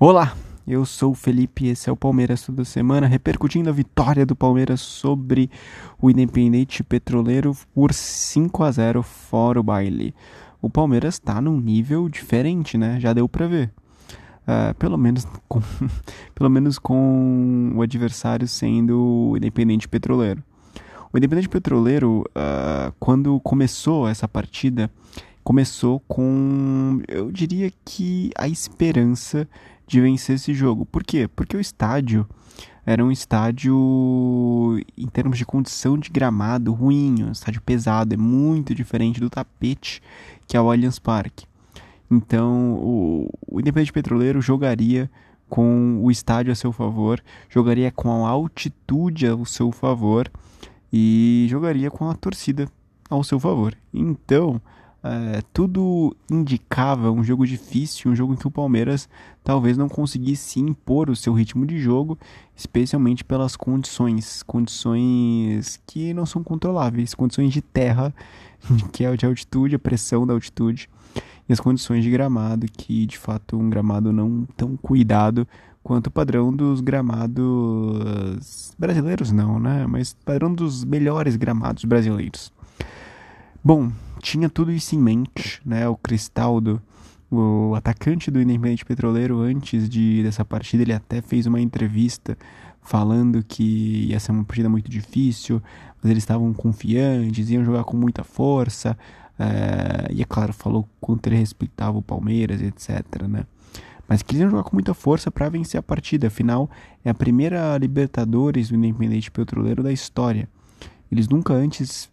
Olá, eu sou o Felipe e esse é o Palmeiras toda semana, repercutindo a vitória do Palmeiras sobre o Independente Petroleiro por 5 a 0 fora o baile. O Palmeiras está num nível diferente, né? Já deu para ver. Uh, pelo, menos com, pelo menos com o adversário sendo o Independente Petroleiro. O Independente Petroleiro, uh, quando começou essa partida, começou com, eu diria que a esperança de vencer esse jogo. Por quê? Porque o estádio era um estádio, em termos de condição de gramado, ruim, um estádio pesado, é muito diferente do tapete que é o Allianz Parque. Então, o, o Independente Petroleiro jogaria com o estádio a seu favor, jogaria com a altitude ao seu favor e jogaria com a torcida ao seu favor. Então, é, tudo indicava um jogo difícil, um jogo em que o Palmeiras talvez não conseguisse impor o seu ritmo de jogo, especialmente pelas condições, condições que não são controláveis, condições de terra, que é de altitude, a pressão da altitude, e as condições de gramado, que de fato um gramado não tão cuidado quanto o padrão dos gramados brasileiros, não, né? Mas padrão dos melhores gramados brasileiros. Bom, tinha tudo isso em mente, né? O Cristaldo, o atacante do Independente Petroleiro, antes de dessa partida, ele até fez uma entrevista falando que ia ser uma partida muito difícil, mas eles estavam confiantes, iam jogar com muita força. É, e é claro, falou quanto ele respeitava o Palmeiras, etc, né? Mas que eles iam jogar com muita força para vencer a partida. Afinal, é a primeira Libertadores do Independente Petroleiro da história. Eles nunca antes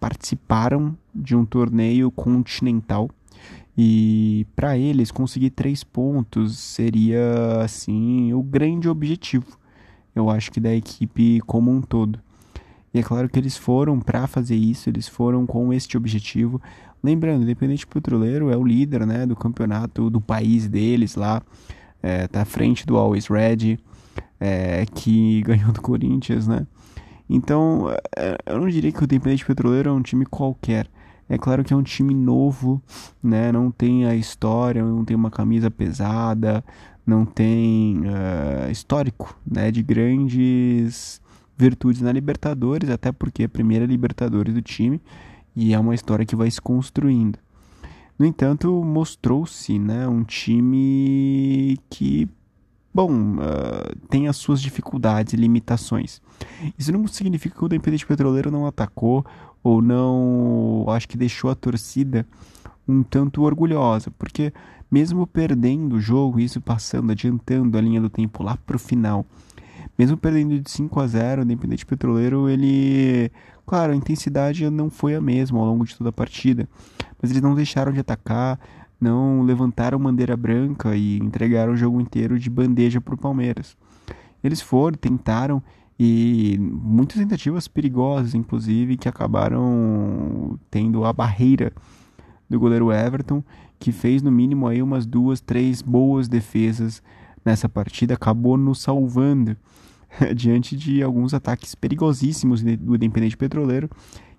participaram de um torneio continental e para eles conseguir três pontos seria assim o grande objetivo, eu acho que da equipe como um todo. E é claro que eles foram para fazer isso, eles foram com este objetivo. Lembrando, Independente Petroleiro é o líder né, do campeonato do país deles lá, é, tá à frente do Always Red, é, que ganhou do Corinthians, né? Então, é, eu não diria que o Independente Petroleiro é um time qualquer. É claro que é um time novo, né? Não tem a história, não tem uma camisa pesada, não tem uh, histórico, né? De grandes virtudes na Libertadores, até porque é a primeira Libertadores do time e é uma história que vai se construindo. No entanto, mostrou-se, né? Um time que bom, uh, tem as suas dificuldades e limitações. Isso não significa que o Independente Petroleiro não atacou ou não, acho que deixou a torcida um tanto orgulhosa, porque mesmo perdendo o jogo, isso passando, adiantando a linha do tempo lá pro final, mesmo perdendo de 5 a 0, o Independente Petroleiro, ele, claro, a intensidade não foi a mesma ao longo de toda a partida, mas eles não deixaram de atacar, não levantaram bandeira branca e entregaram o jogo inteiro de bandeja para o Palmeiras. Eles foram, tentaram e muitas tentativas perigosas, inclusive, que acabaram tendo a barreira do goleiro Everton, que fez no mínimo aí umas duas, três boas defesas nessa partida, acabou nos salvando diante de alguns ataques perigosíssimos do Independente Petroleiro,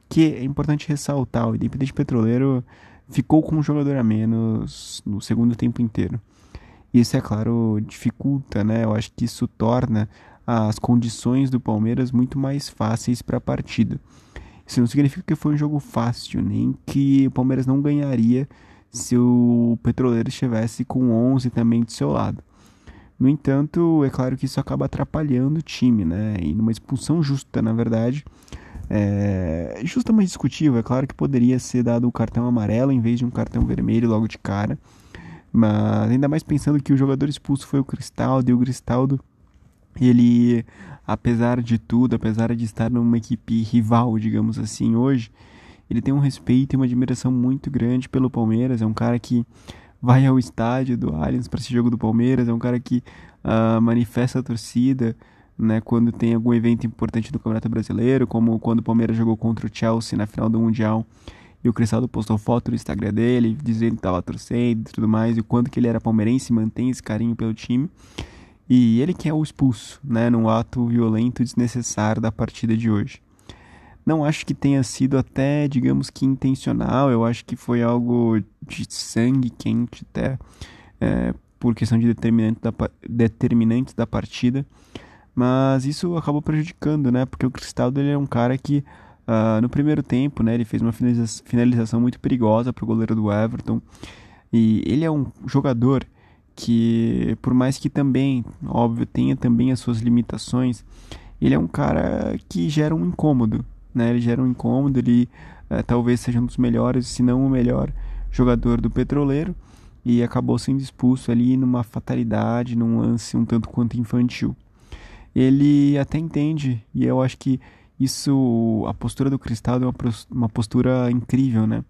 que é importante ressaltar, o Independente Petroleiro ficou com um jogador a menos no segundo tempo inteiro. Isso, é claro, dificulta, né? Eu acho que isso torna as condições do Palmeiras muito mais fáceis para a partida. Isso não significa que foi um jogo fácil, nem que o Palmeiras não ganharia se o Petroleiro estivesse com 11 também do seu lado. No entanto, é claro que isso acaba atrapalhando o time, né? E numa expulsão justa, na verdade, é, justamente discutível, é claro que poderia ser dado o cartão amarelo em vez de um cartão vermelho logo de cara. Mas ainda mais pensando que o jogador expulso foi o Cristaldo e o Cristaldo, ele, apesar de tudo, apesar de estar numa equipe rival, digamos assim, hoje, ele tem um respeito e uma admiração muito grande pelo Palmeiras. É um cara que vai ao estádio do Allianz para esse jogo do Palmeiras, é um cara que uh, manifesta a torcida, né, quando tem algum evento importante do Campeonato Brasileiro, como quando o Palmeiras jogou contra o Chelsea na final do Mundial e o Cristaldo postou foto no Instagram dele, dizendo que estava torcendo e tudo mais, e o quanto que ele era palmeirense, mantém esse carinho pelo time. E ele que é o expulso, né, num ato violento desnecessário da partida de hoje. Não acho que tenha sido até, digamos que intencional, eu acho que foi algo de sangue quente até. É, por questão de determinante da, determinantes da partida, mas isso acabou prejudicando, né? Porque o Cristaldo ele é um cara que uh, no primeiro tempo, né, ele fez uma finalização muito perigosa para o goleiro do Everton e ele é um jogador que, por mais que também, óbvio, tenha também as suas limitações, ele é um cara que gera um incômodo, né? Ele gera um incômodo, ele uh, talvez seja um dos melhores, se não o melhor jogador do Petroleiro e acabou sendo expulso ali numa fatalidade, num lance um tanto quanto infantil. Ele até entende, e eu acho que isso, a postura do Cristaldo é uma postura incrível, né?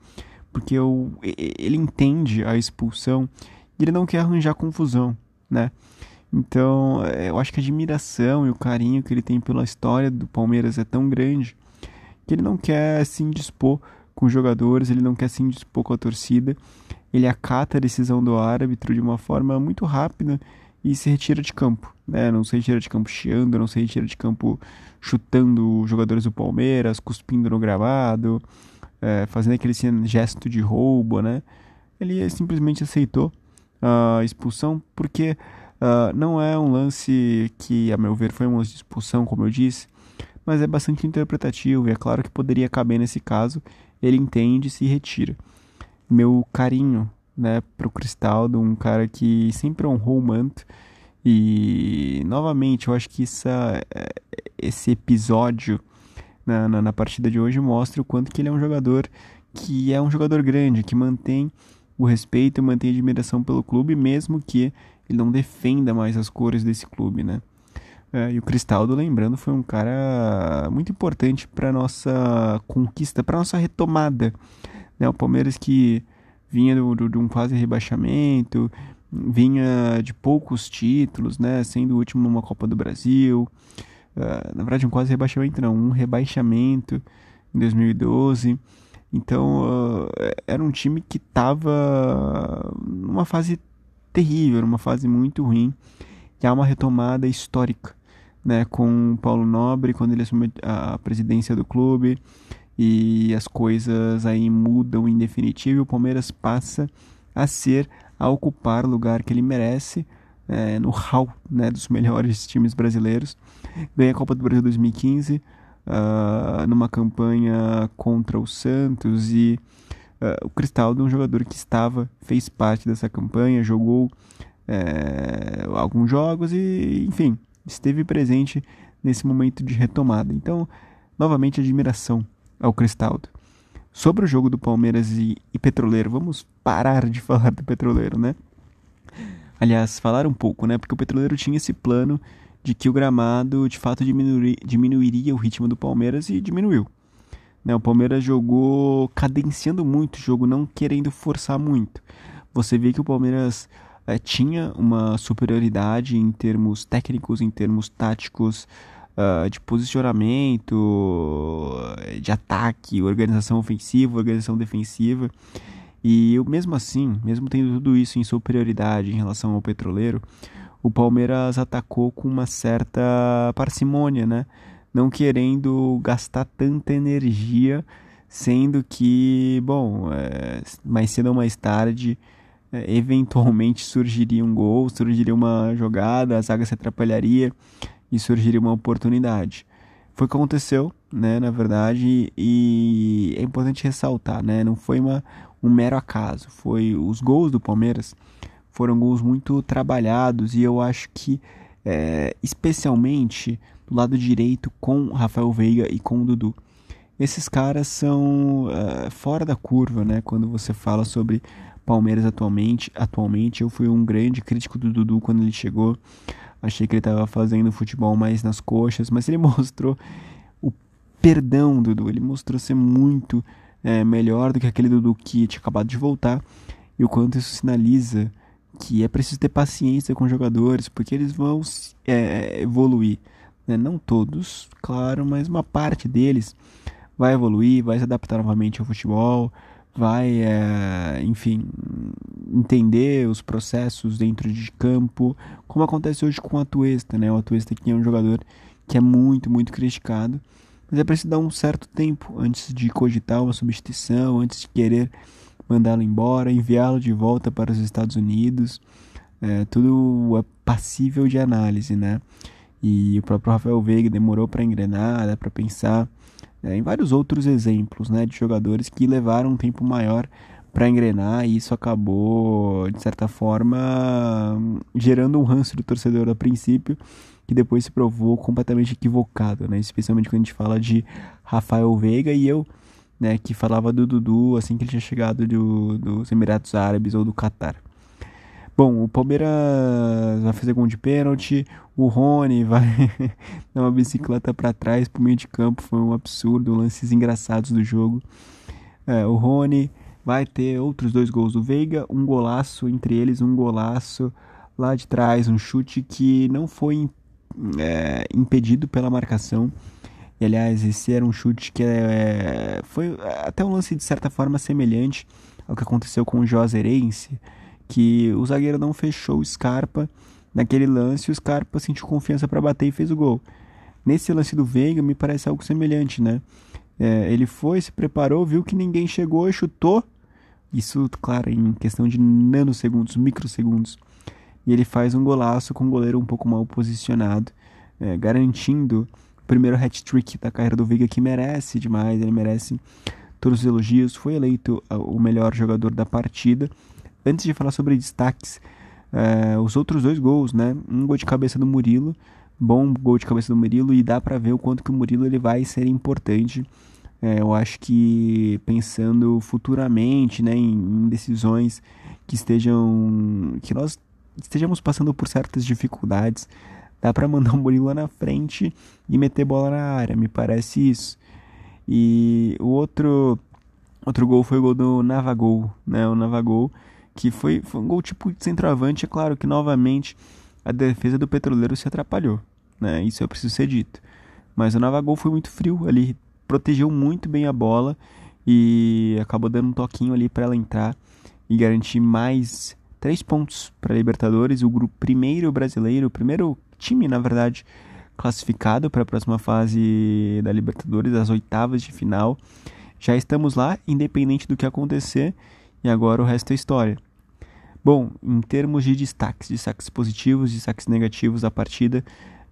Porque eu, ele entende a expulsão e ele não quer arranjar confusão, né? Então, é, eu acho que a admiração e o carinho que ele tem pela história do Palmeiras é tão grande que ele não quer se indispor com os jogadores, ele não quer se indispor com a torcida ele acata a decisão do árbitro de uma forma muito rápida e se retira de campo. Né? Não se retira de campo chiando, não se retira de campo chutando jogadores do Palmeiras, cuspindo no gramado, é, fazendo aquele gesto de roubo. Né? Ele simplesmente aceitou a expulsão porque uh, não é um lance que, a meu ver, foi um lance de expulsão, como eu disse, mas é bastante interpretativo e é claro que poderia caber nesse caso. Ele entende e se retira meu carinho, né, pro Cristaldo, um cara que sempre honrou o manto. E novamente, eu acho que essa, esse episódio na, na, na, partida de hoje mostra o quanto que ele é um jogador que é um jogador grande, que mantém o respeito, mantém a admiração pelo clube, mesmo que ele não defenda mais as cores desse clube, né? É, e o Cristaldo, lembrando, foi um cara muito importante para nossa conquista, para nossa retomada né? O Palmeiras que vinha do, do, de um quase rebaixamento, vinha de poucos títulos, né? Sendo o último numa Copa do Brasil. Uh, na verdade, um quase rebaixamento, não, um rebaixamento em 2012. Então, uh, era um time que estava numa fase terrível, numa fase muito ruim. E há uma retomada histórica, né? Com o Paulo Nobre, quando ele assumiu a presidência do clube e as coisas aí mudam em definitivo e o Palmeiras passa a ser a ocupar o lugar que ele merece é, no hall né, dos melhores times brasileiros. Ganha a Copa do Brasil 2015 uh, ah, numa campanha contra o Santos e uh, o Cristaldo é um jogador que estava, fez parte dessa campanha, jogou é, alguns jogos e, enfim, esteve presente nesse momento de retomada. Então, novamente, admiração ao Cristaldo. Sobre o jogo do Palmeiras e, e Petroleiro, vamos parar de falar do Petroleiro, né? Aliás, falar um pouco, né? Porque o Petroleiro tinha esse plano de que o gramado de fato diminuiria, diminuiria o ritmo do Palmeiras e diminuiu. Né? O Palmeiras jogou cadenciando muito o jogo, não querendo forçar muito. Você vê que o Palmeiras é, tinha uma superioridade em termos técnicos, em termos táticos, uh, de posicionamento, de ataque, organização ofensiva, organização defensiva. E mesmo assim, mesmo tendo tudo isso em superioridade em relação ao petroleiro, o Palmeiras atacou com uma certa parcimônia, né? Não querendo gastar tanta energia, sendo que, bom, é, mais cedo ou mais tarde, é, eventualmente surgiria um gol, surgiria uma jogada, a zaga se atrapalharia e surgiria uma oportunidade. Foi o que aconteceu, né, na verdade, e é importante ressaltar, né, não foi uma, um mero acaso, foi os gols do Palmeiras foram gols muito trabalhados e eu acho que é, especialmente do lado direito com Rafael Veiga e com Dudu. Esses caras são uh, fora da curva, né? Quando você fala sobre Palmeiras atualmente, atualmente eu fui um grande crítico do Dudu quando ele chegou. Achei que ele estava fazendo futebol mais nas coxas, mas ele mostrou o perdão, Dudu. Ele mostrou ser muito é, melhor do que aquele Dudu que tinha acabado de voltar. E o quanto isso sinaliza que é preciso ter paciência com os jogadores, porque eles vão é, evoluir. Né? Não todos, claro, mas uma parte deles vai evoluir, vai se adaptar novamente ao futebol, vai, é, enfim, entender os processos dentro de campo, como acontece hoje com o Atuesta, né? O Atuesta que é um jogador que é muito, muito criticado, mas é preciso dar um certo tempo antes de cogitar uma substituição, antes de querer mandá-lo embora, enviá-lo de volta para os Estados Unidos. é, tudo é passível de análise, né? E o próprio Rafael Veiga demorou para engrenar, para pensar é, em vários outros exemplos, né, de jogadores que levaram um tempo maior para engrenar e isso acabou, de certa forma, gerando um ranço do torcedor a princípio, que depois se provou completamente equivocado, né? Especialmente quando a gente fala de Rafael Veiga e eu, né, que falava do Dudu assim que ele tinha chegado do, dos Emirados Árabes ou do Catar. Bom, o Palmeiras vai fazer gol de pênalti, o Rony vai dar uma bicicleta para trás pro meio de campo, foi um absurdo, lances engraçados do jogo. É, o Rony vai ter outros dois gols do Veiga, um golaço entre eles, um golaço lá de trás, um chute que não foi é, impedido pela marcação. E, aliás, esse era um chute que é, foi até um lance de certa forma semelhante ao que aconteceu com o Juazeirense, que o zagueiro não fechou o Scarpa naquele lance, o Scarpa sentiu confiança para bater e fez o gol. Nesse lance do Veiga me parece algo semelhante, né? É, ele foi, se preparou, viu que ninguém chegou e chutou. Isso, claro, em questão de nanosegundos, microsegundos. E ele faz um golaço com o goleiro um pouco mal posicionado, é, garantindo o primeiro hat-trick da carreira do Veiga, que merece demais, ele merece todos os elogios. Foi eleito ah, o melhor jogador da partida. Antes de falar sobre destaques, é, os outros dois gols, né? Um gol de cabeça do Murilo, bom gol de cabeça do Murilo, e dá para ver o quanto que o Murilo ele vai ser importante é, eu acho que pensando futuramente né, em, em, decisões que estejam. que nós estejamos passando por certas dificuldades, dá para mandar o Murilo lá na frente e meter bola na área, me parece isso. E o outro, outro gol foi o gol do Navagol, né? O Navagol, que foi, foi um gol tipo de centroavante, é claro que novamente a defesa do Petroleiro se atrapalhou, né? Isso é preciso ser dito. Mas o Navagol foi muito frio ali, protegeu muito bem a bola e acabou dando um toquinho ali para ela entrar e garantir mais três pontos para a Libertadores, o grupo primeiro brasileiro, o primeiro time, na verdade, classificado para a próxima fase da Libertadores, as oitavas de final. Já estamos lá, independente do que acontecer, e agora o resto é história. Bom, em termos de destaques, destaques positivos, destaques negativos da partida,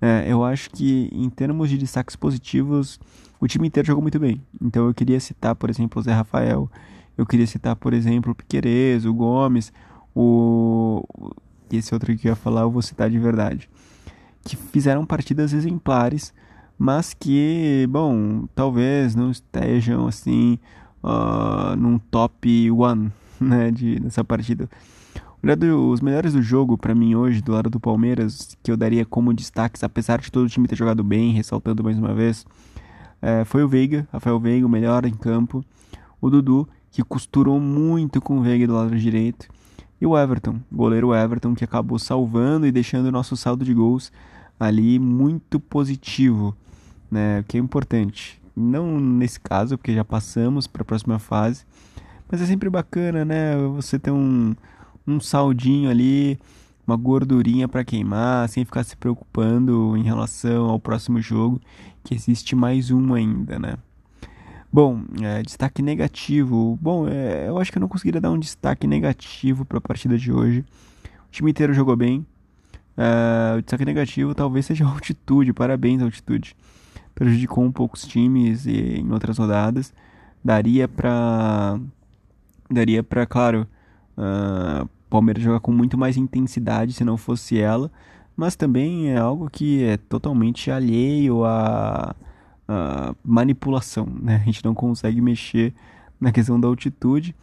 é, eu acho que em termos de destaques positivos, o time inteiro jogou muito bem. Então eu queria citar, por exemplo, o Zé Rafael, eu queria citar, por exemplo, o Piquerez, o Gomes, o. Esse outro que eu ia falar, eu vou citar de verdade. Que fizeram partidas exemplares, mas que, bom, talvez não estejam assim uh, num top one né, de, nessa partida. Os melhores do jogo para mim hoje, do lado do Palmeiras, que eu daria como destaques, apesar de todo o time ter jogado bem, ressaltando mais uma vez, é, foi o Veiga, Rafael Veiga, o melhor em campo. O Dudu, que costurou muito com o Veiga do lado direito. E o Everton, goleiro Everton, que acabou salvando e deixando o nosso saldo de gols ali muito positivo, né? Que é importante. Não nesse caso, porque já passamos para a próxima fase, mas é sempre bacana, né? Você ter um um saldinho ali, uma gordurinha para queimar, sem ficar se preocupando em relação ao próximo jogo, que existe mais um ainda, né? Bom, é, destaque negativo. Bom, é, eu acho que eu não conseguiria dar um destaque negativo para a partida de hoje. O time inteiro jogou bem. É, o destaque negativo talvez seja a altitude. Parabéns, altitude. Prejudicou um pouco os times e, em outras rodadas. Daria para daria para, claro, uh, Palmeiras joga com muito mais intensidade se não fosse ela, mas também é algo que é totalmente alheio à, à manipulação, né? A gente não consegue mexer na questão da altitude.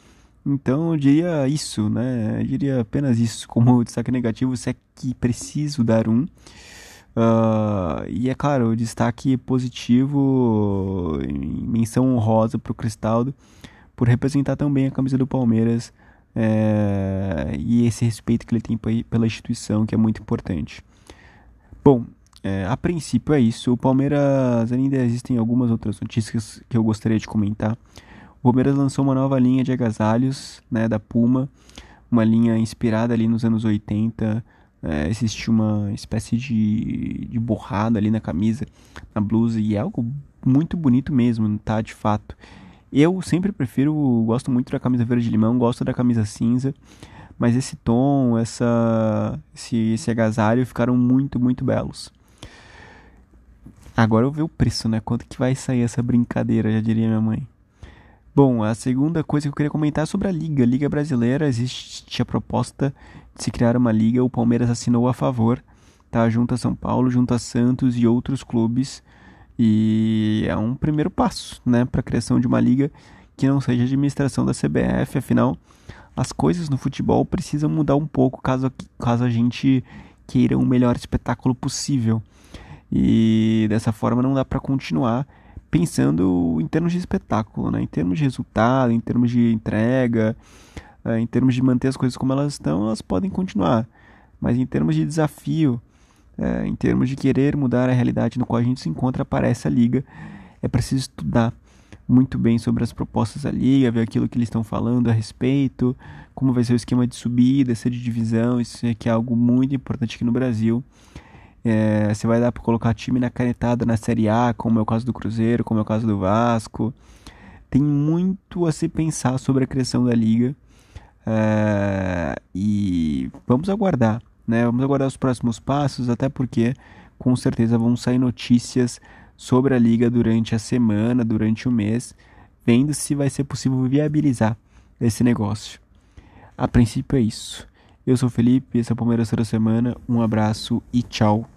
Então eu diria isso, né? Eu diria apenas isso como destaque negativo, se é que preciso dar um. Uh, e é claro, o destaque positivo, menção honrosa para o Cristaldo, por representar também a camisa do Palmeiras é, e esse respeito que ele tem pela instituição, que é muito importante. Bom, é, a princípio é isso. O Palmeiras ainda existem algumas outras notícias que eu gostaria de comentar. O Palmeiras lançou uma nova linha de agasalhos, né, da Puma, uma linha inspirada ali nos anos 80. É, existe uma espécie de, de borrada ali na camisa, na blusa, e é algo muito bonito mesmo, tá? De fato. Eu sempre prefiro, gosto muito da camisa verde limão, gosto da camisa cinza, mas esse tom, essa, esse, esse agasalho ficaram muito, muito belos. Agora eu ver o preço, né? Quanto que vai sair essa brincadeira, já diria minha mãe. Bom, a segunda coisa que eu queria comentar é sobre a Liga. A Liga Brasileira, existe a proposta se criar uma liga, o Palmeiras assinou a favor, tá? Junto a São Paulo, junto a Santos e outros clubes. E é um primeiro passo, né, para a criação de uma liga que não seja administração da CBF, afinal, as coisas no futebol precisam mudar um pouco caso, caso a gente queira um melhor espetáculo possível. E dessa forma não dá para continuar pensando em termos de espetáculo, né? em termos de resultado, em termos de entrega, em termos de manter as coisas como elas estão, elas podem continuar. Mas em termos de desafio, eh, em termos de querer mudar a realidade no qual a gente se encontra para essa liga, é preciso estudar muito bem sobre as propostas da liga, ver aquilo que eles estão falando a respeito, como vai ser o esquema de subida, se é de divisão, isso aqui é algo muito importante aqui no Brasil. É, você vai dar para colocar time na canetada na Série A, como é o caso do Cruzeiro, como é o caso do Vasco. Tem muito a se pensar sobre a criação da liga. É, e vamos aguardar, né? Vamos aguardar os próximos passos, até porque com certeza vão sair notícias sobre a liga durante a semana, durante o mês, vendo se vai ser possível viabilizar esse negócio. A princípio é isso. Eu sou o Felipe, esse é o Palmeiras toda semana. Um abraço e tchau.